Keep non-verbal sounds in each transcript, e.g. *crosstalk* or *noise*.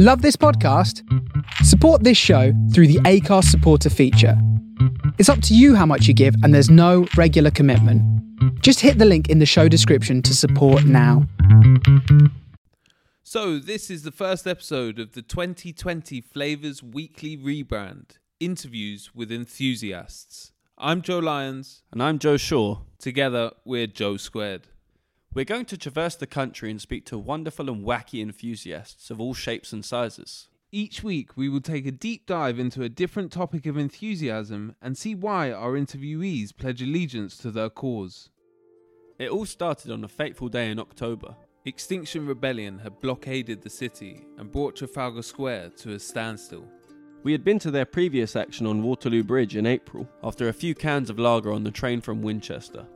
Love this podcast? Support this show through the Anchor supporter feature. It's up to you how much you give, and there's no regular commitment. Just hit the link in the show description to support now. So, this is the first episode of the 2020 Flavors Weekly rebrand interviews with enthusiasts. I'm Joe Lyons. And I'm Joe Shaw. Together, we're Joe Squared. We're going to traverse the country and speak to wonderful and wacky enthusiasts of all shapes and sizes. Each week, we will take a deep dive into a different topic of enthusiasm and see why our interviewees pledge allegiance to their cause. It all started on a fateful day in October. Extinction Rebellion had blockaded the city and brought Trafalgar Square to a standstill. We had been to their previous action on Waterloo Bridge in April after a few cans of lager on the train from Winchester.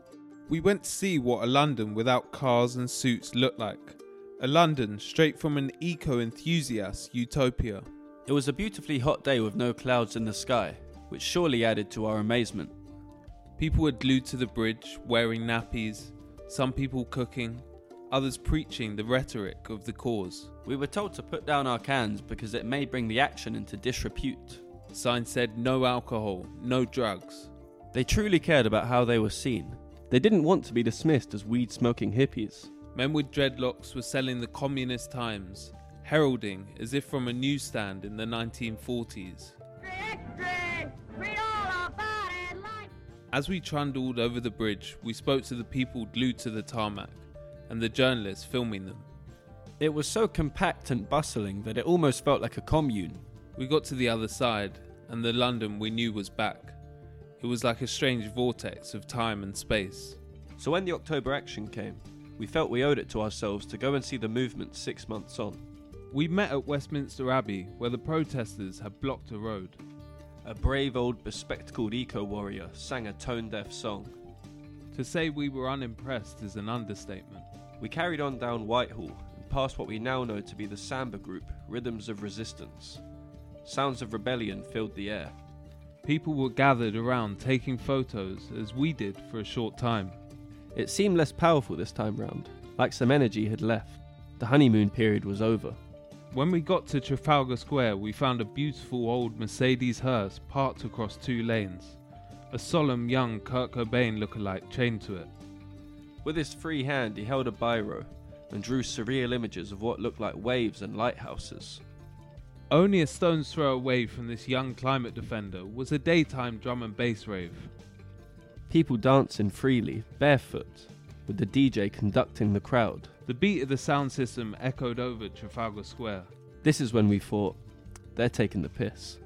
We went to see what a London without cars and suits looked like. A London straight from an eco enthusiast utopia. It was a beautifully hot day with no clouds in the sky, which surely added to our amazement. People were glued to the bridge, wearing nappies, some people cooking, others preaching the rhetoric of the cause. We were told to put down our cans because it may bring the action into disrepute. Signs said no alcohol, no drugs. They truly cared about how they were seen. They didn't want to be dismissed as weed smoking hippies. Men with dreadlocks were selling the Communist Times, heralding as if from a newsstand in the 1940s. As we trundled over the bridge, we spoke to the people glued to the tarmac and the journalists filming them. It was so compact and bustling that it almost felt like a commune. We got to the other side, and the London we knew was back. It was like a strange vortex of time and space. So when the October action came, we felt we owed it to ourselves to go and see the movement six months on. We met at Westminster Abbey, where the protesters had blocked a road. A brave old bespectacled eco warrior sang a tone deaf song. To say we were unimpressed is an understatement. We carried on down Whitehall and past what we now know to be the Samba group, Rhythms of Resistance. Sounds of rebellion filled the air. People were gathered around taking photos as we did for a short time. It seemed less powerful this time round, like some energy had left. The honeymoon period was over. When we got to Trafalgar Square, we found a beautiful old Mercedes hearse parked across two lanes. A solemn young Kurt Cobain lookalike chained to it. With his free hand, he held a biro and drew surreal images of what looked like waves and lighthouses. Only a stone's throw away from this young climate defender was a daytime drum and bass rave. People dancing freely, barefoot, with the DJ conducting the crowd. The beat of the sound system echoed over Trafalgar Square. This is when we thought, they're taking the piss.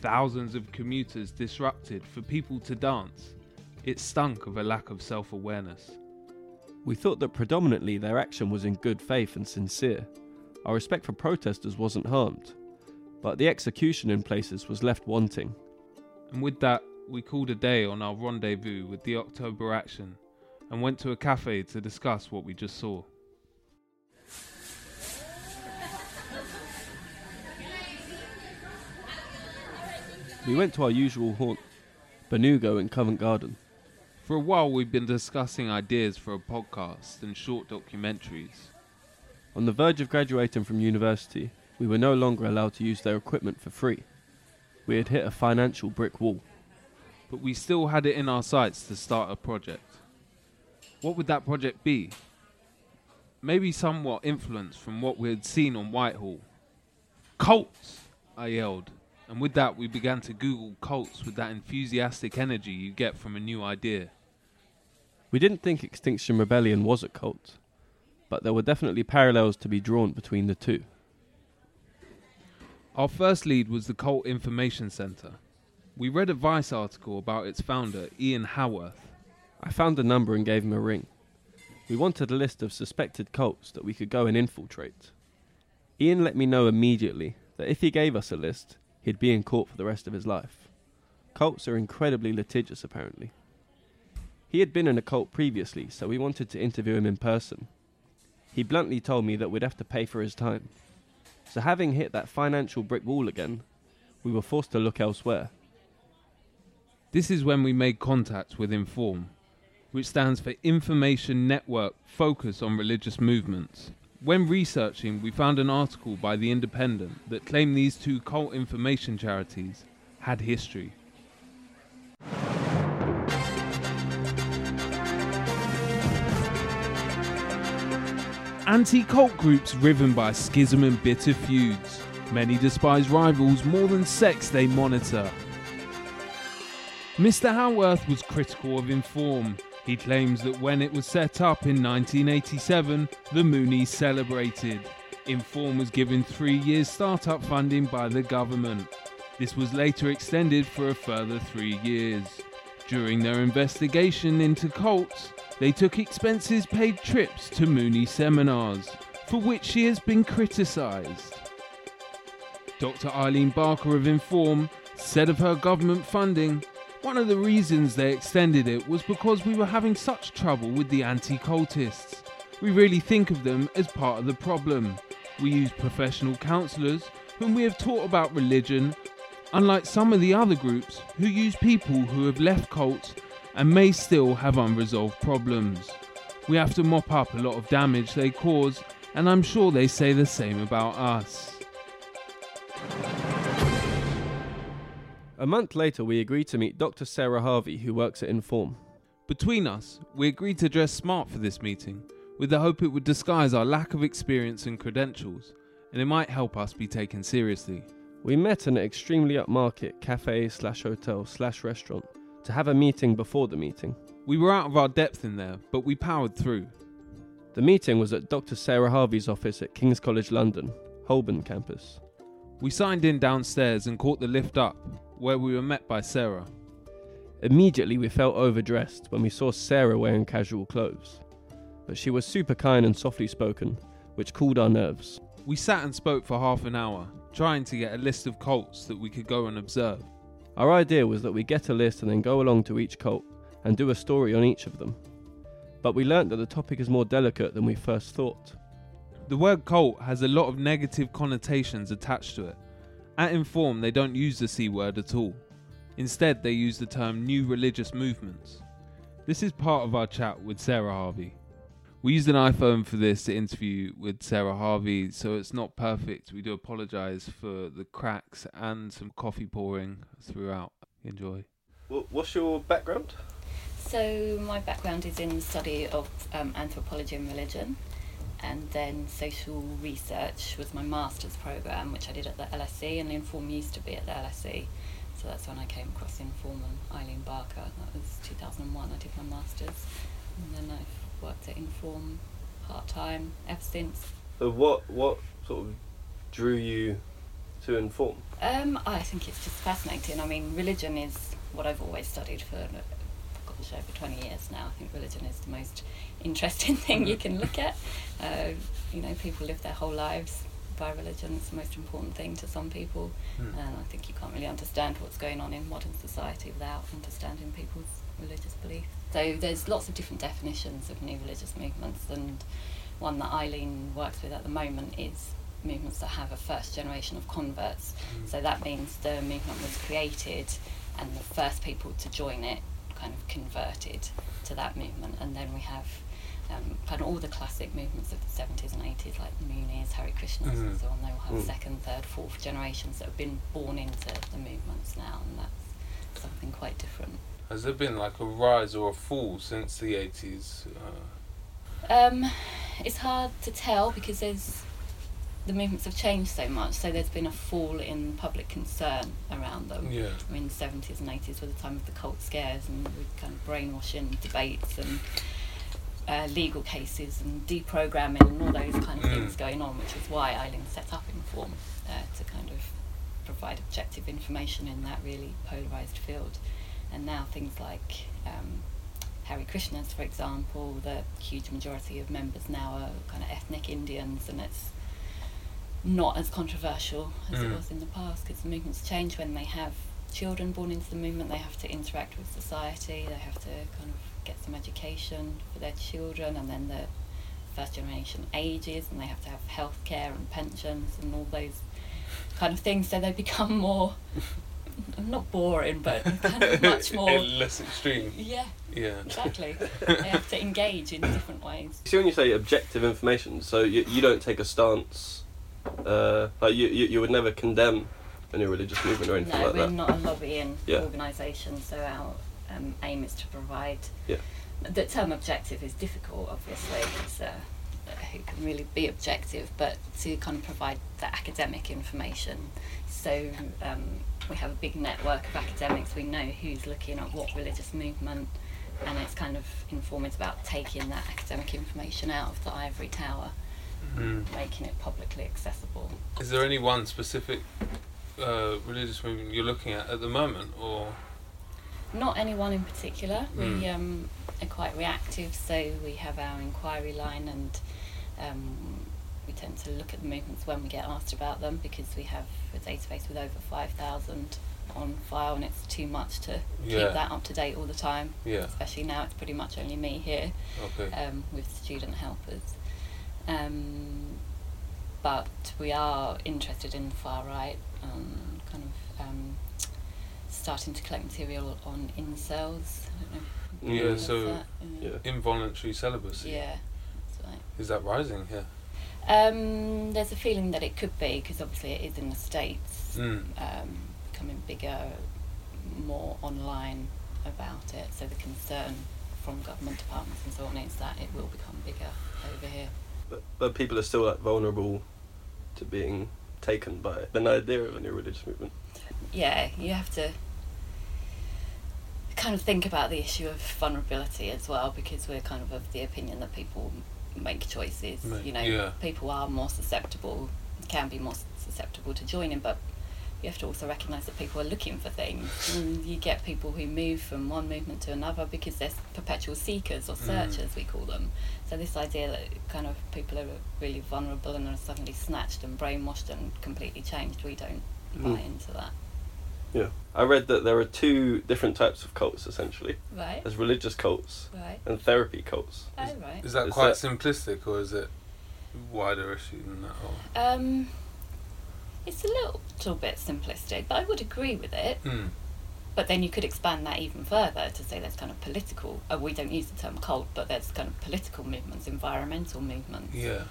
Thousands of commuters disrupted for people to dance. It stunk of a lack of self awareness. We thought that predominantly their action was in good faith and sincere. Our respect for protesters wasn't harmed but the execution in places was left wanting. And with that, we called a day on our rendezvous with the October Action and went to a cafe to discuss what we just saw. We went to our usual haunt, Benugo in Covent Garden. For a while, we've been discussing ideas for a podcast and short documentaries. On the verge of graduating from university, we were no longer allowed to use their equipment for free. We had hit a financial brick wall. But we still had it in our sights to start a project. What would that project be? Maybe somewhat influenced from what we had seen on Whitehall. Cults! I yelled. And with that, we began to Google cults with that enthusiastic energy you get from a new idea. We didn't think Extinction Rebellion was a cult, but there were definitely parallels to be drawn between the two. Our first lead was the Cult Information Center. We read a Vice article about its founder, Ian Haworth. I found a number and gave him a ring. We wanted a list of suspected cults that we could go and infiltrate. Ian let me know immediately that if he gave us a list, he'd be in court for the rest of his life. Cults are incredibly litigious, apparently. He had been in a cult previously, so we wanted to interview him in person. He bluntly told me that we'd have to pay for his time. So, having hit that financial brick wall again, we were forced to look elsewhere. This is when we made contact with Inform, which stands for Information Network Focus on Religious Movements. When researching, we found an article by The Independent that claimed these two cult information charities had history. Anti cult groups riven by schism and bitter feuds. Many despise rivals more than sects they monitor. Mr. Haworth was critical of Inform. He claims that when it was set up in 1987, the Moonies celebrated. Inform was given three years startup funding by the government. This was later extended for a further three years. During their investigation into cults, they took expenses paid trips to Moonie seminars, for which she has been criticised. Dr. Eileen Barker of Inform said of her government funding, one of the reasons they extended it was because we were having such trouble with the anti cultists. We really think of them as part of the problem. We use professional counsellors whom we have taught about religion, unlike some of the other groups who use people who have left cults and may still have unresolved problems. We have to mop up a lot of damage they cause, and I'm sure they say the same about us. A month later, we agreed to meet Dr. Sarah Harvey, who works at Inform. Between us, we agreed to dress smart for this meeting, with the hope it would disguise our lack of experience and credentials, and it might help us be taken seriously. We met in an extremely upmarket cafe slash hotel slash restaurant to have a meeting before the meeting. We were out of our depth in there, but we powered through. The meeting was at Dr. Sarah Harvey's office at King's College London, Holborn campus. We signed in downstairs and caught the lift up, where we were met by Sarah. Immediately, we felt overdressed when we saw Sarah wearing casual clothes. But she was super kind and softly spoken, which cooled our nerves. We sat and spoke for half an hour, trying to get a list of cults that we could go and observe. Our idea was that we get a list and then go along to each cult and do a story on each of them. But we learnt that the topic is more delicate than we first thought. The word cult has a lot of negative connotations attached to it. At Inform, they don't use the C word at all. Instead, they use the term new religious movements. This is part of our chat with Sarah Harvey. We used an iPhone for this interview with Sarah Harvey, so it's not perfect. We do apologise for the cracks and some coffee pouring throughout. Enjoy. What's your background? So my background is in the study of um, anthropology and religion, and then social research was my master's program, which I did at the LSE, and Inform used to be at the LSE. So that's when I came across Inform and Eileen Barker. That was 2001. I did my master's, and then I've worked at Inform part time ever since. So what what sort of drew you to Inform? Um, I think it's just fascinating. I mean, religion is what I've always studied for gosh, over 20 years now. I think religion is the most interesting *laughs* thing you can look at. Uh, you know, people live their whole lives by religion. It's the most important thing to some people. Mm. And I think you can't really understand what's going on in modern society without understanding people's religious beliefs. So there's lots of different definitions of new religious movements, and one that Eileen works with at the moment is movements that have a first generation of converts. Mm. So that means the movement was created and the first people to join it kind of converted to that movement. And then we have um, kind of all the classic movements of the 70s and 80s, like the Moonies, Hare Krishnas, and Mhm. so on. They will have Mm. second, third, fourth generations that have been born into the movements now, and that's something quite different. Has there been like a rise or a fall since the 80s? Uh, Um, it's hard to tell because there's the movements have changed so much. So there's been a fall in public concern around them. yeah. I mean, the 70s and 80s were the time of the cult scares and kind of brainwashing debates and uh, legal cases and deprogramming and all those kind of Mm. things going on, which is why Eileen set up Inform uh, to kind of provide objective information in that really polarised field. And now things like um, Hare Krishnas, for example, the huge majority of members now are kind of ethnic Indians, and it's not as controversial as it Mm. was in the past because the movements change when they have children born into the movement. They have to interact with society. They have to kind of get some education for their children, and then the first generation ages, and they have to have health care and pensions and all those kind of things. So they become more *laughs* not boring, but *laughs* kind of much more less extreme. yeah, Yeah. Exactly. *laughs* they have to engage in different ways. See when you say objective information, so you, you don't take a stance, uh, like you, you you would never condemn any religious movement or anything No, like we're that. not a lobbying Yeah. organisation, so our um, aim is to provide. Yeah. The term objective is difficult, obviously. It's, uh, who can really be objective, but to kind of provide the academic information. So um, we have a big network of academics. We know who's looking at what religious movement, and it's kind of informed about taking that academic information out of the ivory tower, Mm. making it publicly accessible. Is there any one specific uh, religious movement you're looking at at the moment, or Not anyone in particular. We Mm. um, are quite reactive, so we have our inquiry line, and um, we tend to look at the movements when we get asked about them because we have a database with over five thousand on file, and it's too much to Yeah. keep that up to date all the time. yeah? Especially now, it's pretty much only me here Okay. um, with student helpers. Um, but we are interested in far right, um, kind of um, starting to collect material on incels. I don't know. Yeah, so-? Yeah. Involuntary celibacy. yeah, that's right. Is that rising here? Um, there's a feeling that it could be because obviously it is in the states, Mm. um, becoming bigger, more online about it. So the concern from government departments and so on is that it will become bigger over here. But, but people are still like vulnerable to being taken by an idea of a new religious movement. yeah, you have to kind of think about the issue of vulnerability as well because we're kind of of the opinion that people make choices. Make- you know, yeah. people are more susceptible, can be more susceptible to joining, but you have to also recognise that people are looking for things. And you get people who move from one movement to another because they're perpetual seekers or Mm. searchers, we call them. So this idea that kind of people are really vulnerable and are suddenly snatched and brainwashed and completely changed, we don't buy Mm. into that. Yeah. I read that there are two different types of cults essentially. Right. There's religious cults Right. and therapy cults. Oh, right. Is that Is quite that- simplistic, or is it wider issue than that? Or? Um, it's a little, little bit simplistic, but I would agree with it. Mm. But then you could expand that even further to say there's kind of political. Oh, we don't use the term cult, but there's kind of political movements, environmental movements. Yeah.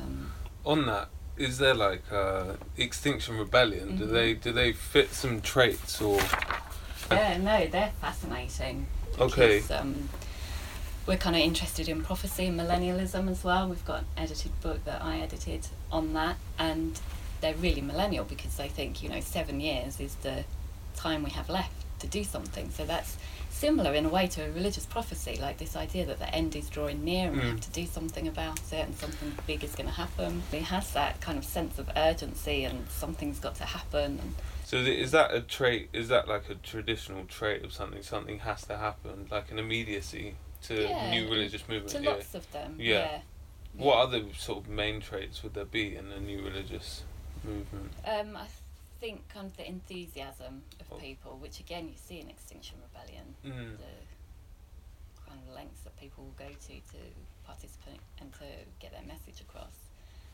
Um, On that, is there like uh, Extinction Rebellion? Do Mhm. they do they fit some traits or? yeah, no, they're fascinating. Okay. Because, um, we're kind of interested in prophecy and millennialism as well. We've got an edited book that I edited on that, and they're really millennial because they think you know seven years is the time we have left to do something. So that's similar in a way to a religious prophecy, like this idea that the end is drawing near and we Mm. have to do something about it and something big is going to happen. It has that kind of sense of urgency and something's got to happen. And So is that a trait? Is that like a traditional trait of something? Something has to happen, like an immediacy to Yeah, new religious to movement. Yeah. lots of them, Yeah. yeah. What other sort of main traits would there be in a new religious movement? Um, I think kind of the enthusiasm of Oh. people, which again you see in Extinction Rebellion, Mm. the kind of lengths that people will go to to participate and to get their message across.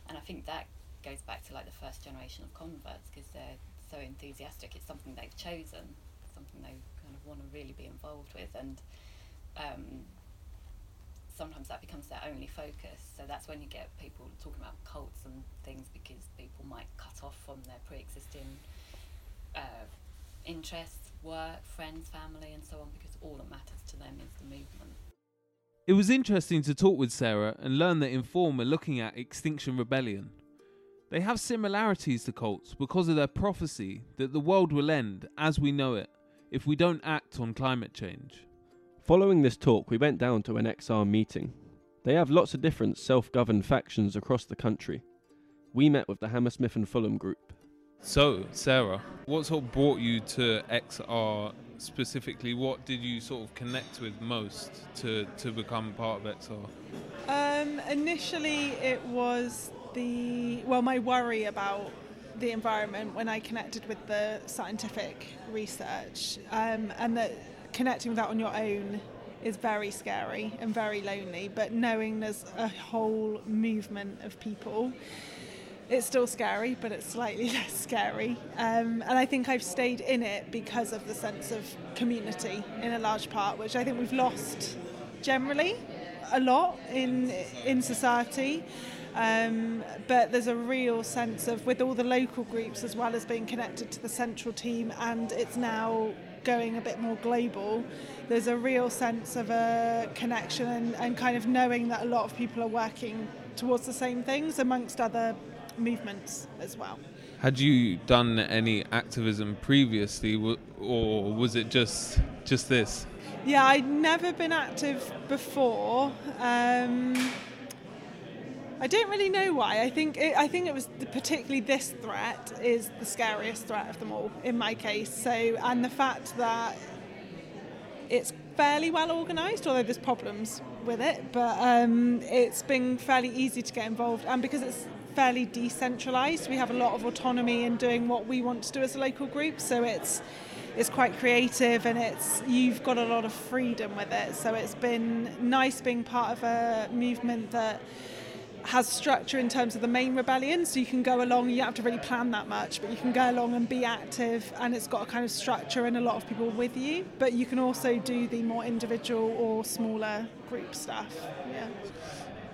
And I think that goes back to like the first generation of converts because they're so enthusiastic. It's something they've chosen, something they kind of want to really be involved with, and um, sometimes that becomes their only focus. So that's when you get people talking about cults and things because people might cut off from their pre-existing uh, interests, work, friends, family, and so on because all that matters to them is the movement. It was interesting to talk with Sarah and learn that Inform are looking at Extinction Rebellion. They have similarities to cults because of their prophecy that the world will end as we know it if we don't act on climate change. Following this talk, we went down to an XR meeting. They have lots of different self governed factions across the country. We met with the Hammersmith and Fulham group. So, Sarah, what sort of brought you to XR specifically? What did you sort of connect with most to, to become part of XR? Um, initially, it was the well, my worry about the environment when I connected with the scientific research, um, and that connecting with that on your own is very scary and very lonely. But knowing there's a whole movement of people it's still scary, but it's slightly *laughs* less scary. Um, and I think I've stayed in it because of the sense of community in a large part, which I think we've lost generally a lot in in society. Um, but there's a real sense of, with all the local groups as well as being connected to the central team, and it's now going a bit more global, there's a real sense of a connection and, and kind of knowing that a lot of people are working towards the same things amongst other movements as well. Had you done any activism previously, or was it just just this? Yeah, I'd never been active before. Um, I don't really know why. I think it, I think it was the, particularly this threat is the scariest threat of them all in my case. So and the fact that it's fairly well organised, although there's problems with it, but um, it's been fairly easy to get involved. And because it's fairly decentralised, we have a lot of autonomy in doing what we want to do as a local group. So it's it's quite creative and it's you've got a lot of freedom with it. So it's been nice being part of a movement that has structure in terms of the main rebellion so you can go along you don't have to really plan that much but you can go along and be active and it's got a kind of structure and a lot of people with you. But you can also do the more individual or smaller group stuff yeah.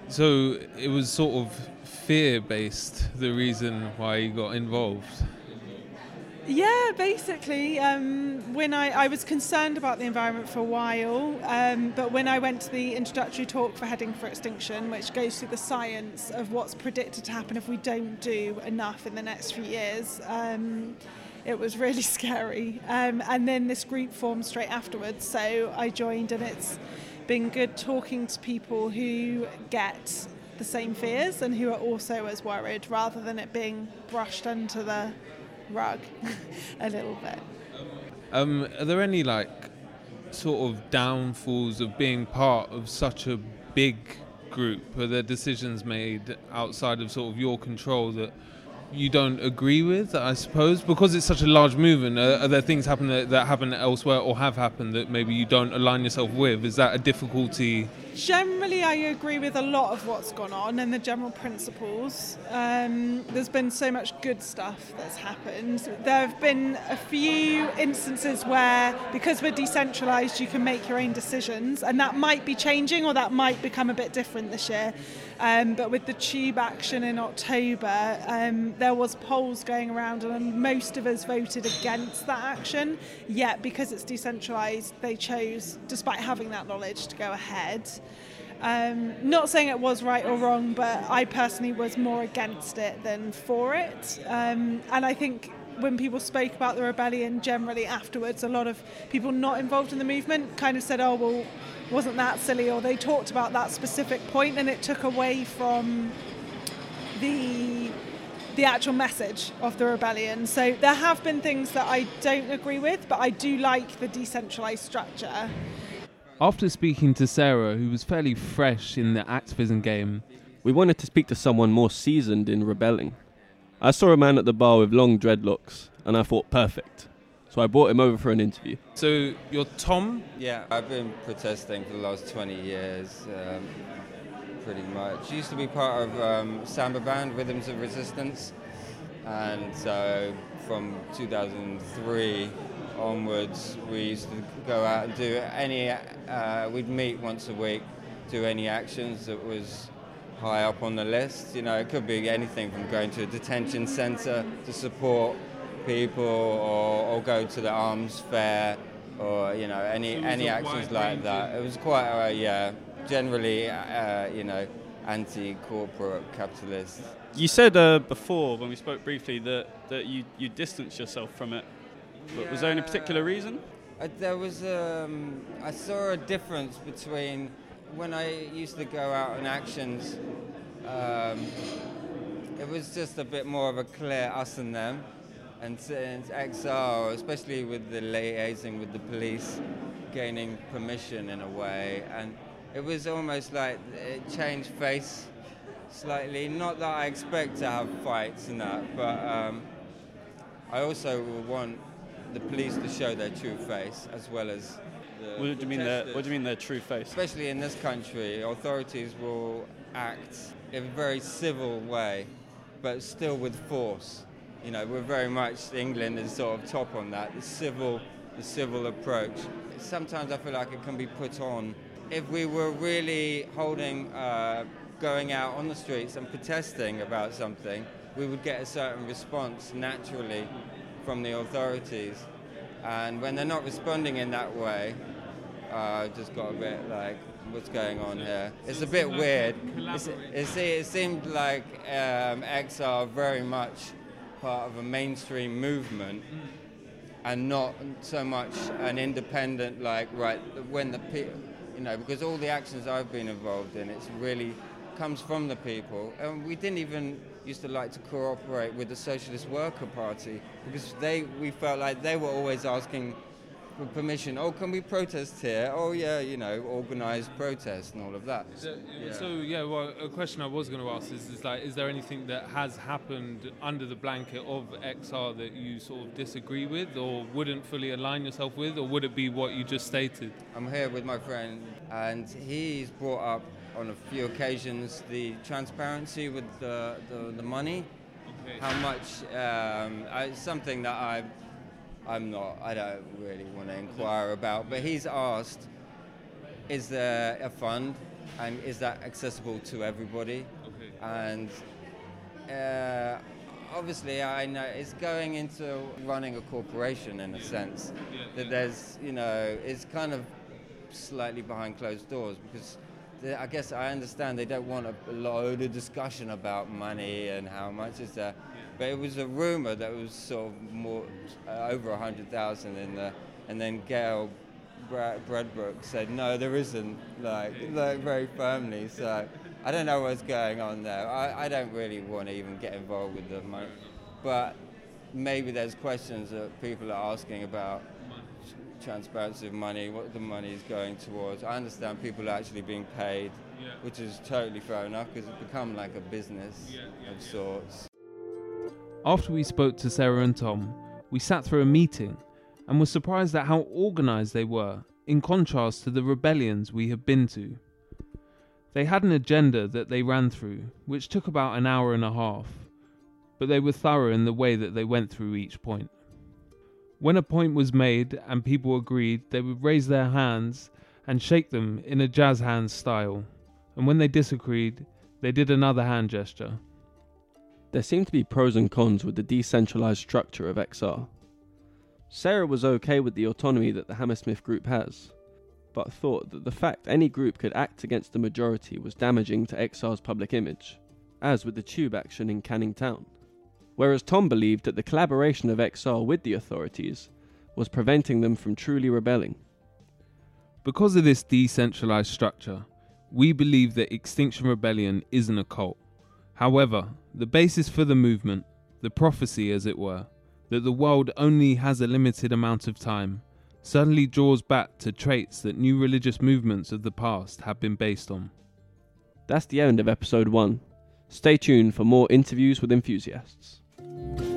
So it was sort of fear based the reason why you got involved yeah, basically, um, when I, I was concerned about the environment for a while, um, but when I went to the introductory talk for Heading for Extinction, which goes through the science of what's predicted to happen if we don't do enough in the next few years, um, it was really *laughs* scary. Um, and then this group formed straight afterwards, so I joined, and it's been good talking to people who get the same fears and who are also as worried, rather than it being brushed under the rug *laughs* a little bit. Um, are there any like sort of downfalls of being part of such a big group? Are there decisions made outside of sort of your control that you don't agree with, I suppose, because it's such a large movement. Are, are there things happen that, that, happen elsewhere or have happened that maybe you don't align yourself with? Is that a difficulty? Generally, I agree with a lot of what's gone on and the general principles. Um, there's been so much good stuff that's happened. There have been a few instances where, because we're decentralised, you can make your own decisions, and that might be changing or that might become a bit different this year. Um, but with the tube action in October, um, there was polls going around, and most of us voted against that action. Yet, because it's decentralised, they chose, despite having that knowledge, to go ahead. Um, not saying it was right or wrong, but I personally was more against it than for it. Um, and I think when people spoke about the rebellion generally afterwards, a lot of people not involved in the movement kind of said, oh, well, wasn't that silly, or they talked about that specific point, and it took away from the the actual message of the rebellion. So there have been things that I don't agree with, but I do like the decentralized structure. After speaking to Sarah, who was fairly fresh in the activism game, we wanted to speak to someone more seasoned in rebelling. I saw a man at the bar with long dreadlocks, and I thought, perfect. So I brought him over for an interview. So you're Tom? Yeah, I've been protesting for the last 20 years, um, pretty much. Used to be part of um, Samba band, Rhythms of Resistance, and so from 2003 onwards, we used to go out and do any. Uh, we'd meet once a week, do any actions that was high up on the list. You know, it could be anything from going to a detention centre to support people or, or go to the arms fair or you know any any actions like that. It was quite a yeah generally uh, you know anti-corporate capitalist. You said uh, before when we spoke briefly that, that you you distanced yourself from it. Yeah. was there any particular reason? Uh, there was um, I saw a difference between when I used to go out on actions. Um, it was just a bit more of a clear us and them and since XR, especially with the liaising with the police, gaining permission in a way, and it was almost like it changed face slightly. Not that I expect to have fights and that, but um, I also want the police to show their true face as well as. what do you mean their What do you mean their true face? Especially in this country, authorities will act in a very civil way but still with force. You know, we're very much England is sort of top on that. The civil, the civil approach. Sometimes I feel like it can be put on. If we were really holding, uh, going out on the streets and protesting about something, we would get a certain response naturally from the authorities. And when they're not responding in that way, uh, just got a bit like, what's going on here? It's a bit weird. It's, it seemed like um, XR very much part of a mainstream movement and not so much an independent, like, right, when the people, you know, because all the actions I've been involved in, it's really comes from the people. And we didn't even used to like to cooperate with the Socialist Worker Party because they, we felt like they were always asking for permission. Oh, can we protest here? Oh, yeah, you know, organised protest and all of that. So Yeah. so, yeah, well, a question I was going to ask is, is like, is there anything that has happened under the blanket of XR that you sort of disagree with, or wouldn't fully align yourself with, or would it be what you just stated? I'm here with my friend, and he's brought up on a few occasions the transparency with the, the, the money. Okay. How much? Um, I- something that I, I'm not. I don't really want to inquire about. But he's asked, is there a fund, and is that accessible to everybody? Okay. And uh, obviously, I know it's going into running a corporation in a sense. Yeah, That yeah. there's, you know, it's kind of slightly behind closed doors because I guess I understand they don't want a load of discussion about money and how much is there. But it was a rumor that was sort of more uh, over a hundred thousand in the, and then Gail Bra- Bradbrook said no, there isn't, like, like very firmly. So I don't know what's going on there. I, I don't really want to even get involved with the money, but maybe there's questions that people are asking about transparency of money, what the money is going towards. I understand people are actually being paid, Yeah. which is totally fair enough because it's become like a business Yeah, yeah, of yeah. sorts. After we spoke to Sarah and Tom, we sat through a meeting and were surprised at how organised they were, in contrast to the rebellions we had been to. They had an agenda that they ran through, which took about an hour and a half, but they were thorough in the way that they went through each point. When a point was made and people agreed, they would raise their hands and shake them in a jazz hands style, and when they disagreed, they did another hand gesture. There seemed to be pros and cons with the decentralized structure of XR. Sarah was okay with the autonomy that the Hammersmith group has, but thought that the fact any group could act against the majority was damaging to XR's public image, as with the tube action in Canning Town. Whereas Tom believed that the collaboration of XR with the authorities was preventing them from truly rebelling. Because of this decentralized structure, we believe that Extinction Rebellion isn't a cult. However, the basis for the movement, the prophecy as it were, that the world only has a limited amount of time, suddenly draws back to traits that new religious movements of the past have been based on. That's the end of episode 1. Stay tuned for more interviews with enthusiasts. Thank you.